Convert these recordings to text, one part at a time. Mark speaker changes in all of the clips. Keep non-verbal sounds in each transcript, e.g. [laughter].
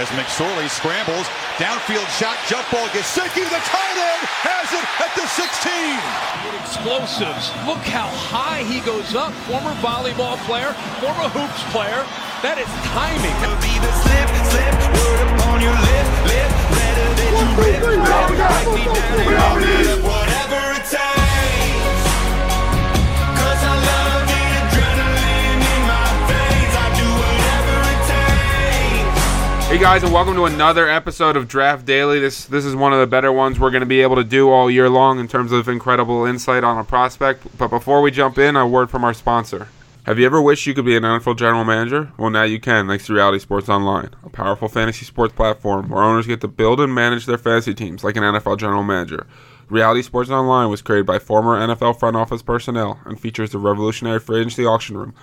Speaker 1: as McSorley scrambles. Downfield shot, jump ball. Gesicki, the tight end, has it at the 16.
Speaker 2: Explosives. Look how high he goes up. Former volleyball player, former hoops player. That is timing.
Speaker 3: Whatever
Speaker 4: guys, and welcome to another episode of Draft Daily. This this is one of the better ones we're going to be able to do all year long in terms of incredible insight on a prospect. But before we jump in, a word from our sponsor. Have you ever wished you could be an NFL general manager? Well, now you can, thanks to Reality Sports Online, a powerful fantasy sports platform where owners get to build and manage their fantasy teams like an NFL general manager. Reality Sports Online was created by former NFL front office personnel and features the revolutionary free agency auction room,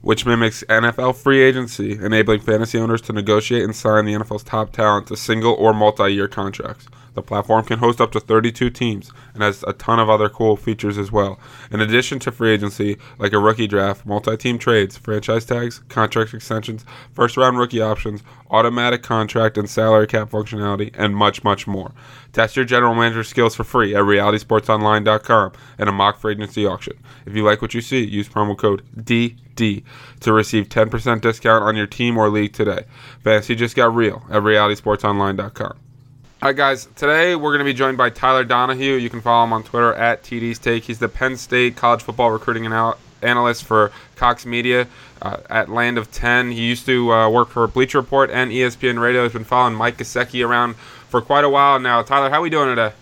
Speaker 4: which mimics NFL free agency, enabling fantasy owners to negotiate and sign the NFL's top talent to single or multi year contracts. The platform can host up to 32 teams and has a ton of other cool features as well. In addition to free agency, like a rookie draft, multi team trades, franchise tags, contract extensions, first round rookie options, automatic contract and salary cap functionality, and much, much more. Test your general manager skills for free at realitysportsonline.com and a mock free agency auction. If you like what you see, use promo code DD to receive 10% discount on your team or league today. Fantasy just got real at realitysportsonline.com. All right, guys. Today we're going to be joined by Tyler Donohue. You can follow him on Twitter at TD's Take. He's the Penn State college football recruiting anal- analyst for Cox Media uh, at Land of Ten. He used to uh, work for Bleacher Report and ESPN Radio. He's been following Mike Gesicki around for quite a while now. Tyler, how are we doing today?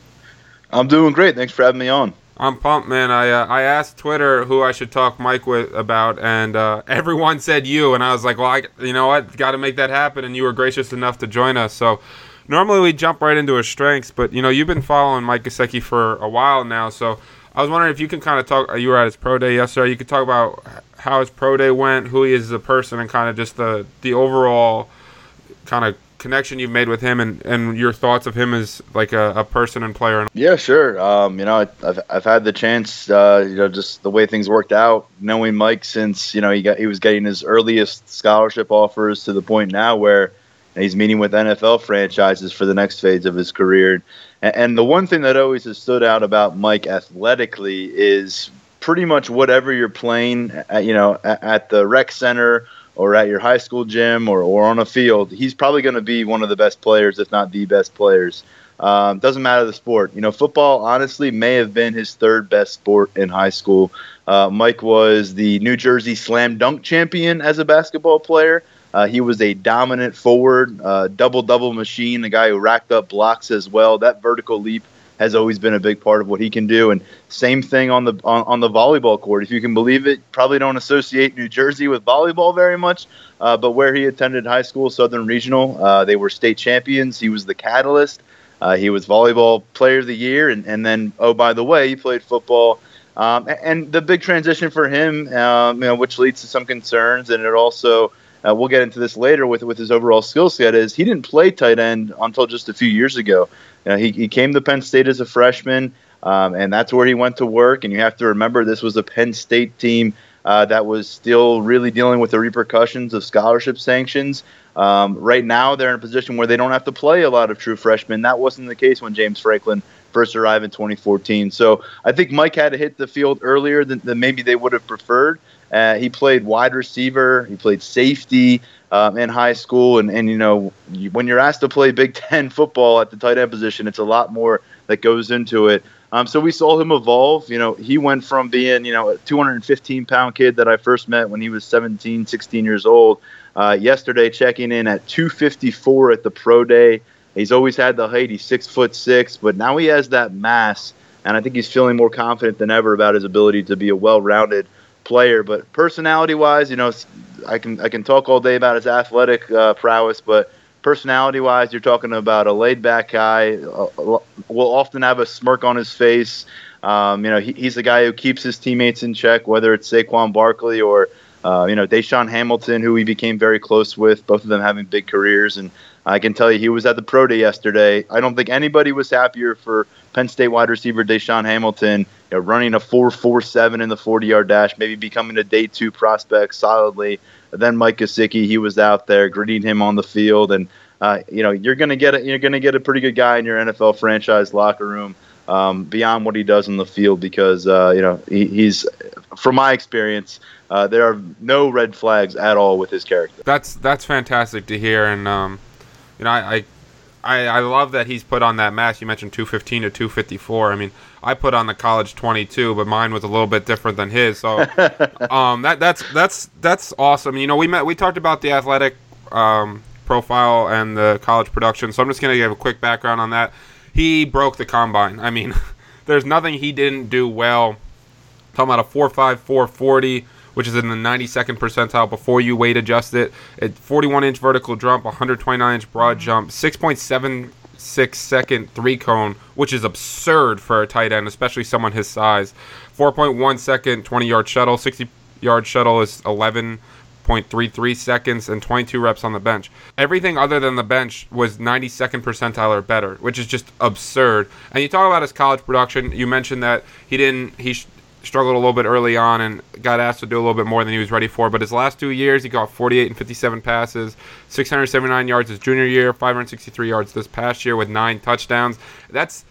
Speaker 5: I'm doing great. Thanks for having me on.
Speaker 4: I'm pumped, man. I uh, I asked Twitter who I should talk Mike with about, and uh, [laughs] everyone said you. And I was like, well, I you know what, got to make that happen. And you were gracious enough to join us. So normally we jump right into his strengths, but you know you've been following Mike Gesicki for a while now. So I was wondering if you can kind of talk. You were at his pro day yesterday. You could talk about how his pro day went, who he is as a person, and kind of just the the overall kind of connection you've made with him, and, and your thoughts of him as like a, a person and player.
Speaker 5: Yeah, sure. Um, you know, I- I've, I've had the chance, uh, you know, just the way things worked out, knowing Mike since you know he got he was getting his earliest scholarship offers to the point now where he's meeting with NFL franchises for the next phase of his career. And, and the one thing that always has stood out about Mike athletically is pretty much whatever you're playing, at, you know, at, at the rec center or at your high school gym or, or on a field, he's probably going to be one of the best players, if not the best players. Um, doesn't matter the sport. You know, football honestly may have been his third best sport in high school. Uh, Mike was the New Jersey Slam Dunk champion as a basketball player. Uh, he was a dominant forward, uh, double double machine, a guy who racked up blocks as well. That vertical leap has always been a big part of what he can do. And same thing on the on, on the volleyball court. If you can believe it, probably don't associate New Jersey with volleyball very much, uh, but where he attended high school, Southern Regional, uh, they were state champions. He was the catalyst. Uh, he was volleyball player of the year, and, and then oh by the way, he played football. Um, a- and the big transition for him, um, you know, which leads to some concerns, and it also uh, we'll get into this later with with his overall skill set is he didn't play tight end until just a few years ago. You know, he, he came to Penn State as a freshman, um, and that's where he went to work. And you have to remember this was a Penn State team uh, that was still really dealing with the repercussions of scholarship sanctions. Um, right now, they're in a position where they don't have to play a lot of true freshmen. That wasn't the case when James Franklin first arrived in 2014. So I think Mike had to hit the field earlier than, than maybe they would have preferred. Uh, he played wide receiver. He played safety um, in high school, and and you know when you're asked to play Big [laughs] Ten football at the tight end position, it's a lot more that goes into it. Um, so we saw him evolve. You know, he went from being you know a 215 pound kid that I first met when he was 17, 16 years old. Uh, yesterday, checking in at 254 at the pro day. He's always had the height. He's six foot six, but now he has that mass, and I think he's feeling more confident than ever about his ability to be a well-rounded player. But personality-wise, you know, I can I can talk all day about his athletic uh, prowess, but personality-wise, you're talking about a laid-back guy. Uh, will often have a smirk on his face. Um, you know, he, he's the guy who keeps his teammates in check, whether it's Saquon Barkley or uh, you know DaeSean Hamilton, who he became very close with. Both of them having big careers, and I can tell you he was at the pro day yesterday. I don't think anybody was happier for Penn State wide receiver DaeSean Hamilton, know, running a 4.47 in the 40-yard dash, maybe becoming a day two prospect solidly. then Mike Gesicki, he was out there greeting him on the field, and uh, you know you're gonna get a, you're gonna get a pretty good guy in your NFL franchise locker room um, beyond what he does in the field because uh, you know he, he's from my experience. Uh, there are no red flags at all with his character.
Speaker 4: That's that's fantastic to hear, and um, you know I, I I I love that he's put on that mask. You mentioned 215 to 254. I mean, I put on the college 22, but mine was a little bit different than his. So [laughs] um, that that's that's that's awesome. You know, we met we talked about the athletic um, profile and the college production. So I'm just gonna give a quick background on that. He broke the combine. I mean, [laughs] there's nothing he didn't do well. Talking about a 4.5, 440, which is in the 92nd percentile before you weight adjust it. At 41 inch vertical jump, 129 inch broad mm-hmm. jump, 6.76 second three cone, which is absurd for a tight end, especially someone his size. 4.1 second 20 yard shuttle, 60 yard shuttle is 11.33 seconds, and 22 reps on the bench. Everything other than the bench was 92nd percentile or better, which is just absurd. And you talk about his college production. You mentioned that he didn't he. Struggled a little bit early on and got asked to do a little bit more than he was ready for. But his last two years, he got 48 and 57 passes, 679 yards his junior year, 563 yards this past year with nine touchdowns. That's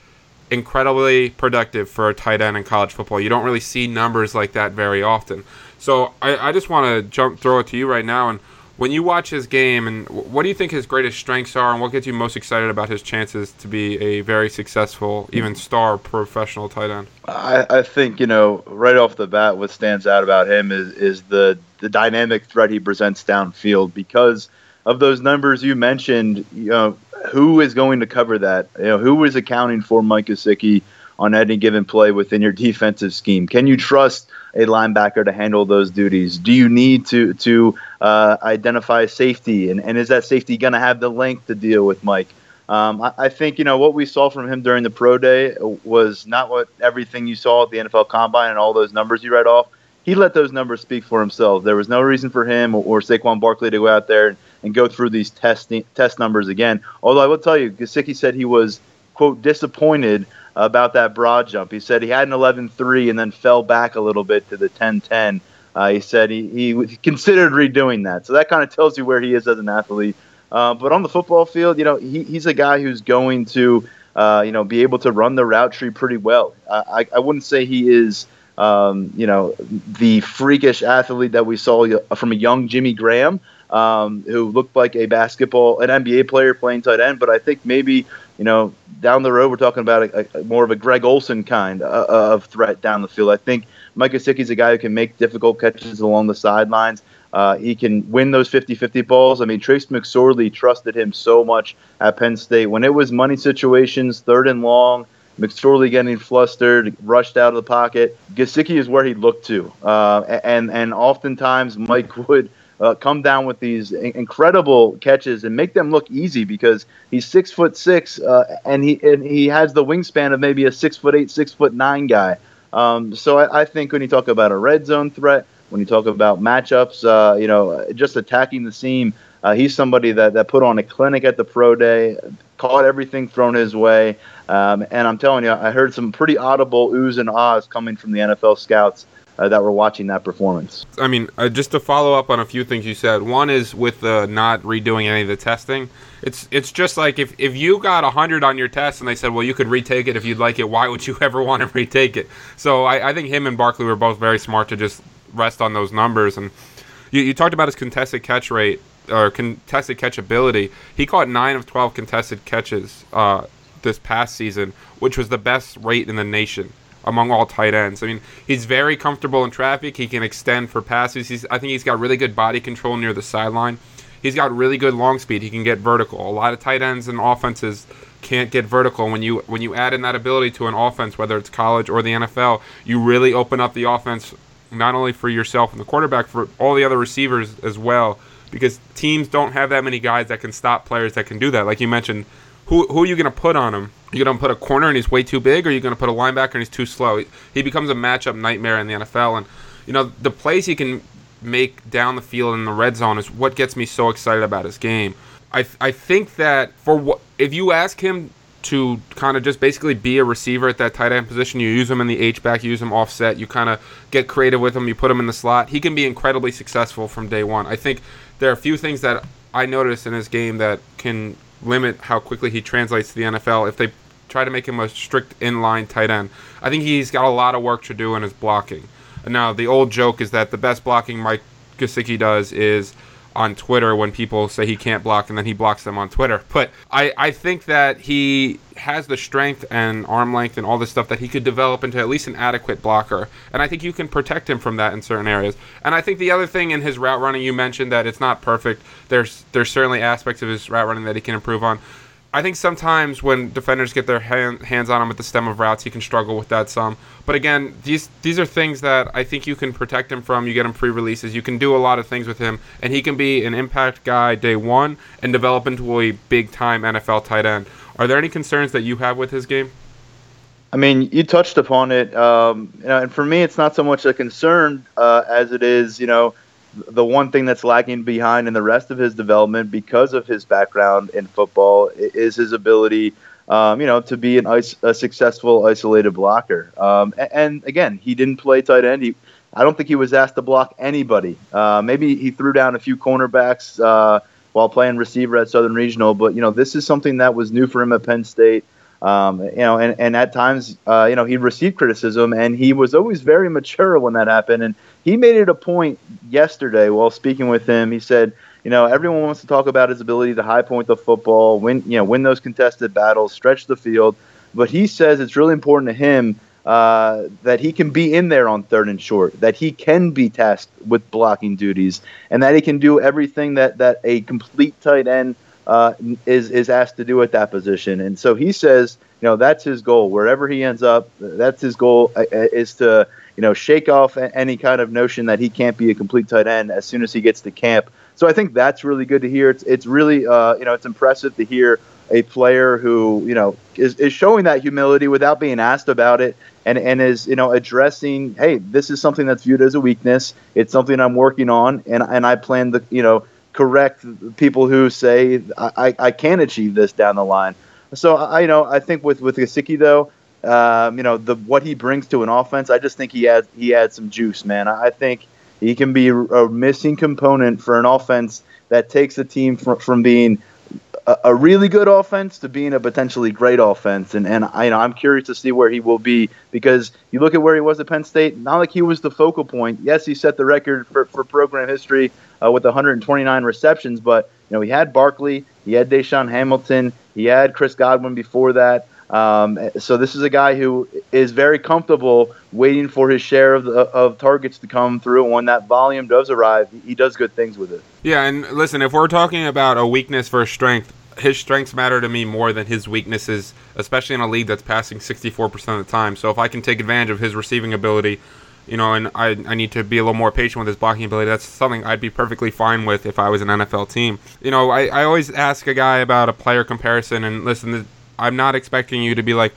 Speaker 4: incredibly productive for a tight end in college football. You don't really see numbers like that very often. So I, I just want to jump throw it to you right now and when you watch his game and what do you think his greatest strengths are and what gets you most excited about his chances to be a very successful even star professional tight end
Speaker 5: I, I think you know right off the bat, what stands out about him is is the the dynamic threat he presents downfield because of those numbers you mentioned. You know who is going to cover that? You know who is accounting for Mike Gesicki on any given play within your defensive scheme? Can you trust a linebacker to handle those duties? Do you need to to uh, identify safety, and, and is that safety going to have the length to deal with Mike? Um, I, I think you know what we saw from him during the pro day was not what everything you saw at the NFL Combine and all those numbers you read off. He let those numbers speak for himself. There was no reason for him or, or Saquon Barkley to go out there and, and go through these test test numbers again. Although I will tell you, Gesicki said he was quote disappointed about that broad jump. He said he had an 11.3 and then fell back a little bit to the 10.10. Uh, he said he, he considered redoing that. So that kind of tells you where he is as an athlete. Uh, but on the football field, you know, he, he's a guy who's going to, uh, you know, be able to run the route tree pretty well. I, I wouldn't say he is, um, you know, the freakish athlete that we saw from a young Jimmy Graham, um, who looked like a basketball, an NBA player playing tight end. But I think maybe, you know, down the road, we're talking about a, a, more of a Greg Olsen kind uh, of threat down the field. I think Mike Gesicki's a guy who can make difficult catches along the sidelines. Uh, he can win those 50-50 balls. I mean, Trace McSorley trusted him so much at Penn State. When it was money situations, third and long, McSorley getting flustered, rushed out of the pocket. Gesicki is where he looked to, uh, and and oftentimes Mike [laughs] would uh, come down with these incredible catches and make them look easy because he's six foot six uh, and he and he has the wingspan of maybe a six foot eight, six foot nine guy. Um, so I, I think when you talk about a red zone threat, when you talk about matchups, uh, you know, just attacking the seam, uh, he's somebody that, that put on a clinic at the pro day, caught everything thrown his way. Um, and I'm telling you, I heard some pretty audible oohs and ahs coming from the NFL scouts uh, that were watching that performance.
Speaker 4: I mean, uh, just to follow up on a few things you said. One is with the not redoing any of the testing. It's it's just like if, if you got hundred on your test and they said, well, you could retake it if you'd like it. Why would you [laughs] ever want to retake it? So I, I think him and Barkley were both very smart to just rest on those numbers. And you, you talked about his contested catch rate or contested catch ability. He caught nine of twelve contested catches uh, this past season, which was the best rate in the nation among all tight ends. I mean, he's very comfortable in traffic. He can extend for passes. He's, I think he's got really good body control near the sideline. He's got really good long speed. He can get vertical. A lot of tight ends and offenses can't get vertical. When you when you add in that ability to an offense, whether it's college or the NFL, you really open up the offense not only for yourself and the quarterback, for all the other receivers as well. Because teams don't have that many guys that can stop players that can do that. Like you mentioned, who who are you going to put on him? Are you going to put a corner and he's way too big, or are you going to put a linebacker and he's too slow? He, he becomes a matchup nightmare in the NFL. And you know the plays he can make down the field in the red zone is what gets me so excited about his game. I I think that for what if you ask him to kind of just basically be a receiver at that tight end position. You use him in the H back, you use him offset, you kind of get creative with him, you put him in the slot. He can be incredibly successful from day one. I think there are a few things that I noticed in his game that can limit how quickly he translates to the NFL if they try to make him a strict inline tight end. I think he's got a lot of work to do in his blocking. Now, the old joke is that the best blocking Mike Gesicki does is on Twitter when people say he can't block and then he blocks them on Twitter. But I, I think that he has the strength and arm length and all this stuff that he could develop into at least an adequate blocker. And I think you can protect him from that in certain areas. And I think the other thing in his route running, you mentioned that it's not perfect. There's there's certainly aspects of his route running that he can improve on. I think sometimes when defenders get their hand, hands on him at the stem of routes, he can struggle with that some. But again, these these are things that I think you can protect him from. You get him free releases. You can do a lot of things with him, and he can be an impact guy day one and develop into a big time NFL tight end. Are there any concerns that you have with his game?
Speaker 5: I mean, you touched upon it, um, you know, and for me, it's not so much a concern uh, as it is, you know, the one thing that's lagging behind in the rest of his development because of his background in football is his ability, um, you know, to be an is- a successful isolated blocker. Um, and, and, again, he didn't play tight end. He, I don't think he was asked to block anybody. Uh, maybe he threw down a few cornerbacks uh, while playing receiver at Southern Regional, but you know, this is something that was new for him at Penn State. Um, you know, and, and at times, uh, you know, he received criticism, and he was always very mature when that happened. And he made it a point yesterday while speaking with him. He said, you know, everyone wants to talk about his ability to high point the football, win, you know, win those contested battles, stretch the field. But he says it's really important to him uh, that he can be in there on third and short, that he can be tasked with blocking duties, and that he can do everything that that a complete tight end uh, is is asked to do at that position. And so he says, you know, that's his goal. Wherever he ends up, that's his goal uh, is to you know shake off any kind of notion that he can't be a complete tight end as soon as he gets to camp. So I think that's really good to hear. It's it's really uh, you know it's impressive to hear a player who you know is, is showing that humility without being asked about it and and is you know addressing hey this is something that's viewed as a weakness it's something i'm working on and and i plan to you know correct people who say I, I can achieve this down the line. So I you know I think with with Gesicki though, um, you know the what he brings to an offense, I just think he adds he adds some juice, man. I think he can be a missing component for an offense that takes a team from, from being a, really good offense to being a potentially great offense. And and I you know I'm curious to see where he will be because you look at where he was at Penn State, not like he was the focal point. Yes, he set the record for, for program history uh, with 129 receptions, but you know he had Barkley, he had DaeSean Hamilton, he had Chris Godwin before that. Um, so this is a guy who is very comfortable waiting for his share of, the, of targets to come through. And when that volume does arrive, he does good things with it.
Speaker 4: Yeah, and listen, if we're talking about a weakness versus strength, his strengths matter to me more than his weaknesses, especially in a league that's passing 64% of the time. So if I can take advantage of his receiving ability, you know, and I, I need to be a little more patient with his blocking ability. That's something I'd be perfectly fine with if I was an NFL team. You know, I, I always ask a guy about a player comparison, and listen, I'm not expecting you to be like,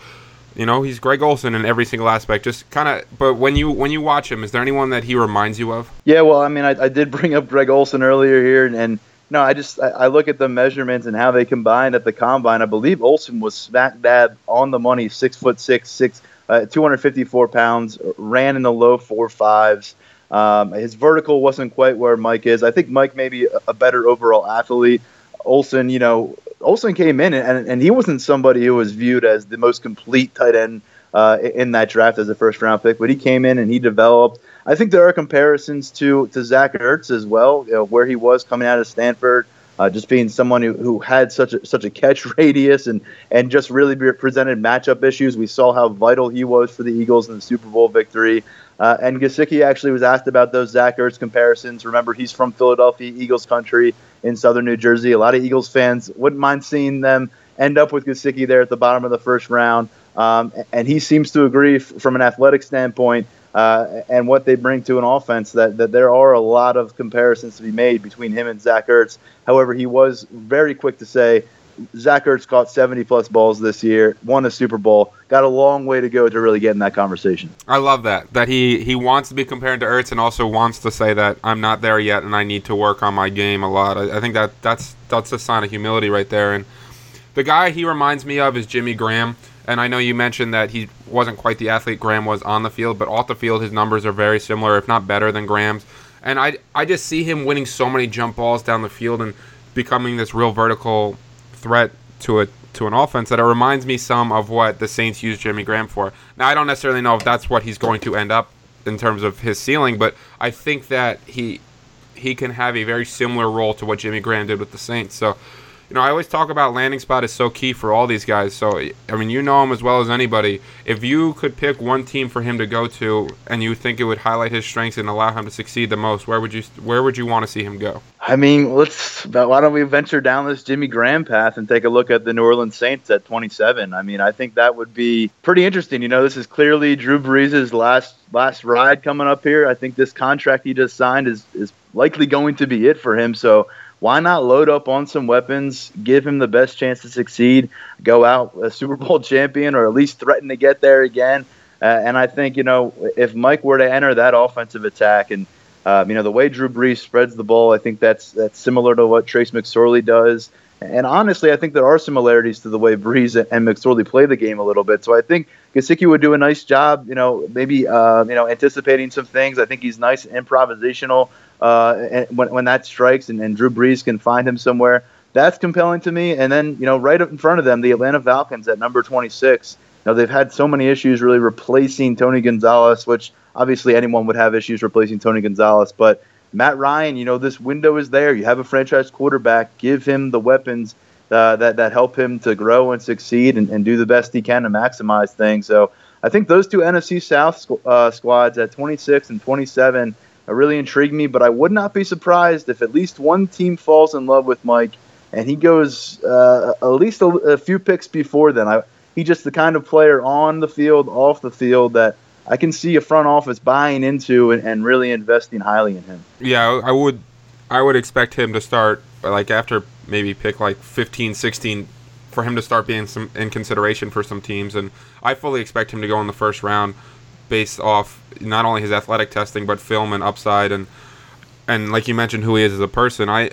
Speaker 4: you know, he's Greg Olsen in every single aspect. Just kind of, but when you when you watch him, is there anyone that he reminds you of?
Speaker 5: Yeah, well, I mean, I, I did bring up Greg Olsen earlier here, and, and no, I just I, I look at the measurements and how they combined at the combine. I believe Olsen was smack dab on the money, six foot six, six, uh, 254 pounds, ran in the low four fives. Um, his vertical wasn't quite where Mike is. I think Mike may be a better overall athlete. Olsen, you know, Olsen came in and, and he wasn't somebody who was viewed as the most complete tight end uh, in that draft as a first round pick, but he came in and he developed. I think there are comparisons to to Zach Ertz as well, you know, where he was coming out of Stanford, uh, just being someone who, who had such a, such a catch [laughs] radius and and just really presented matchup issues. We saw how vital he was for the Eagles in the Super Bowl victory. Uh, and Gesicki actually was asked about those Zach Ertz comparisons. Remember, he's from Philadelphia, Eagles country in southern New Jersey. A lot of Eagles fans wouldn't mind seeing them end up with Gesicki there at the bottom of the first round. Um, and he seems to agree f- from an athletic standpoint uh, and what they bring to an offense that, that there are a lot of comparisons to be made between him and Zach Ertz. However, he was very quick to say Zach Ertz caught 70 plus balls this year, won a Super Bowl, got a long way to go to really get in that conversation.
Speaker 4: I love that. That he, he wants to be compared to Ertz and also wants to say that I'm not there yet and I need to work on my game a lot. I, I think that that's that's a sign of humility right there. And the guy he reminds me of is Jimmy Graham. And I know you mentioned that he wasn't quite the athlete Graham was on the field, but off the field, his numbers are very similar, if not better than Graham's. And I, I just see him winning so many jump balls down the field and becoming this real vertical threat to a to an offense that it reminds me some of what the Saints used Jimmy Graham for. Now I don't necessarily know if that's what he's going to end up in terms of his ceiling, but I think that he he can have a very similar role to what Jimmy Graham did with the Saints. So you know, I always talk about landing spot is so key for all these guys. So, I mean, you know him as well as anybody. If you could pick one team for him to go to, and you think it would highlight his strengths and allow him to succeed the most, where would you where would you want to see him go?
Speaker 5: I mean, let's. Why don't we venture down this Jimmy Graham path and take a look at the New Orleans Saints at 27? I mean, I think that would be pretty interesting. You know, this is clearly Drew Brees' last last ride coming up here. I think this contract he just signed is is likely going to be it for him. So why not load up on some weapons, give him the best chance to succeed, go out a Super Bowl [laughs] champion, or at least threaten to get there again? Uh, and I think you know if Mike were to enter that offensive attack, and um, you know the way Drew Brees spreads the ball, I think that's that's similar to what Trace McSorley does. And honestly, I think there are similarities to the way Brees and McSorley play the game a little bit. So I think Gesicki would do a nice job, you know, maybe uh, you know anticipating some things. I think he's nice and improvisational uh, when, when that strikes and, and Drew Brees can find him somewhere. That's compelling to me. And then, you know, right up in front of them, the Atlanta Falcons at number 26. You know, they've had so many issues really replacing Tony Gonzalez, which obviously anyone would have issues replacing Tony Gonzalez. But Matt Ryan, you know, this window is there. You have a franchise quarterback. Give him the weapons uh, that, that help him to grow and succeed and, and do the best he can to maximize things. So I think those two NFC South uh, squads at 26 and 27 really intrigued me. But I would not be surprised if at least one team falls in love with Mike and he goes uh, at least a, a, few picks before then. I, he's just the kind of player on the field, off the field that I can see a front office buying into and, and really investing highly in him.
Speaker 4: Yeah, I would. I would expect him to start like after maybe pick like 15, 16 for him to start being some in consideration for some teams, and I fully expect him to go in the first round based off not only his athletic testing but film and upside and and like you mentioned who he is as a person. I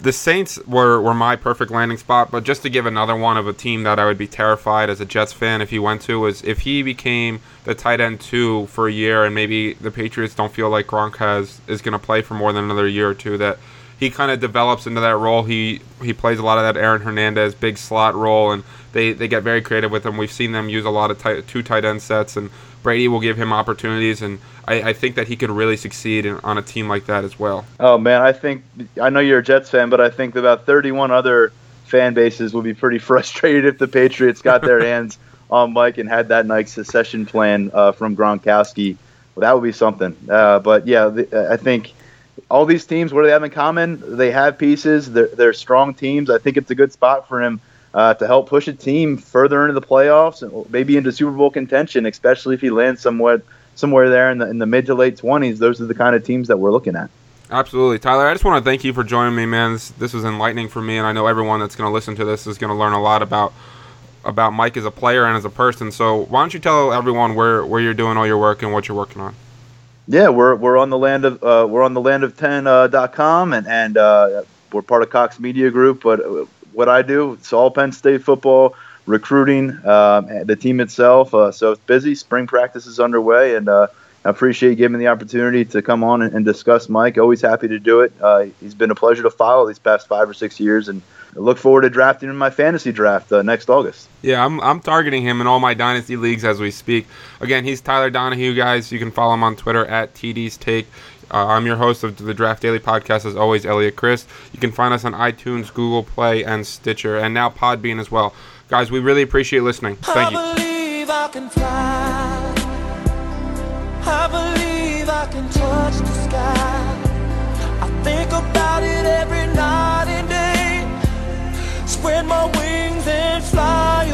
Speaker 4: the Saints were, were my perfect landing spot, but just to give another one of a team that I would be terrified as a Jets fan if he went to was if he became the tight end two for a year and maybe the Patriots don't feel like Gronk has is going to play for more than another year or two that he kind of develops into that role. He he plays a lot of that Aaron Hernandez big slot role and they, they get very creative with him. We've seen them use a lot of tight, two tight end sets and Brady will give him opportunities, and I, I think that he could really succeed in, on a team like that as well.
Speaker 5: Oh man, I think I know you're a Jets fan, but I think about 31 other fan bases would be pretty [laughs] frustrated if the Patriots got their [laughs] hands on Mike and had that nice secession plan uh, from Gronkowski. Well, that would be something. Uh, but yeah, the, I think all these teams, what do they have in common? They have pieces. They're, they're strong teams. I think it's a good spot for him uh, to help push a team further into the playoffs and maybe into Super Bowl contention, especially if he lands somewhere somewhere there in the in the mid to late twenties. Those are the kind of teams that we're looking at.
Speaker 4: Absolutely, Tyler. I just want to thank you for joining me, man. This, this was enlightening for me, and I know everyone that's going to listen to this is going to learn a lot about about Mike as a player and as a person. So why don't you tell everyone where, where you're doing all your work and what you're working on?
Speaker 5: Yeah, we're, we're on the land of uh, we're on the land of ten uh, dot com and and uh, we're part of Cox Media Group, but what I do. It's all Penn State football, recruiting, um, the team itself. Uh, so it's busy. Spring practice is underway, and uh, I appreciate you giving me the opportunity to come on and, and discuss Mike. Always happy to do it. Uh, he's been a pleasure to follow these past five or six years, and I look forward to drafting in my fantasy draft uh, next August.
Speaker 4: Yeah, I'm, I'm targeting him in all my dynasty leagues as we speak. Again, he's Tyler Donohue, guys. You can follow him on Twitter at TD's Take. Uh, I'm your host of the Draft Daily Podcast, as always, Elliot Chris. You can find us on iTunes, Google Play, and Stitcher, and now Podbean as well. Guys, we really appreciate listening. Thank you. I believe I believe I can touch the sky. I think about it every night and day. Spread my wings and fly.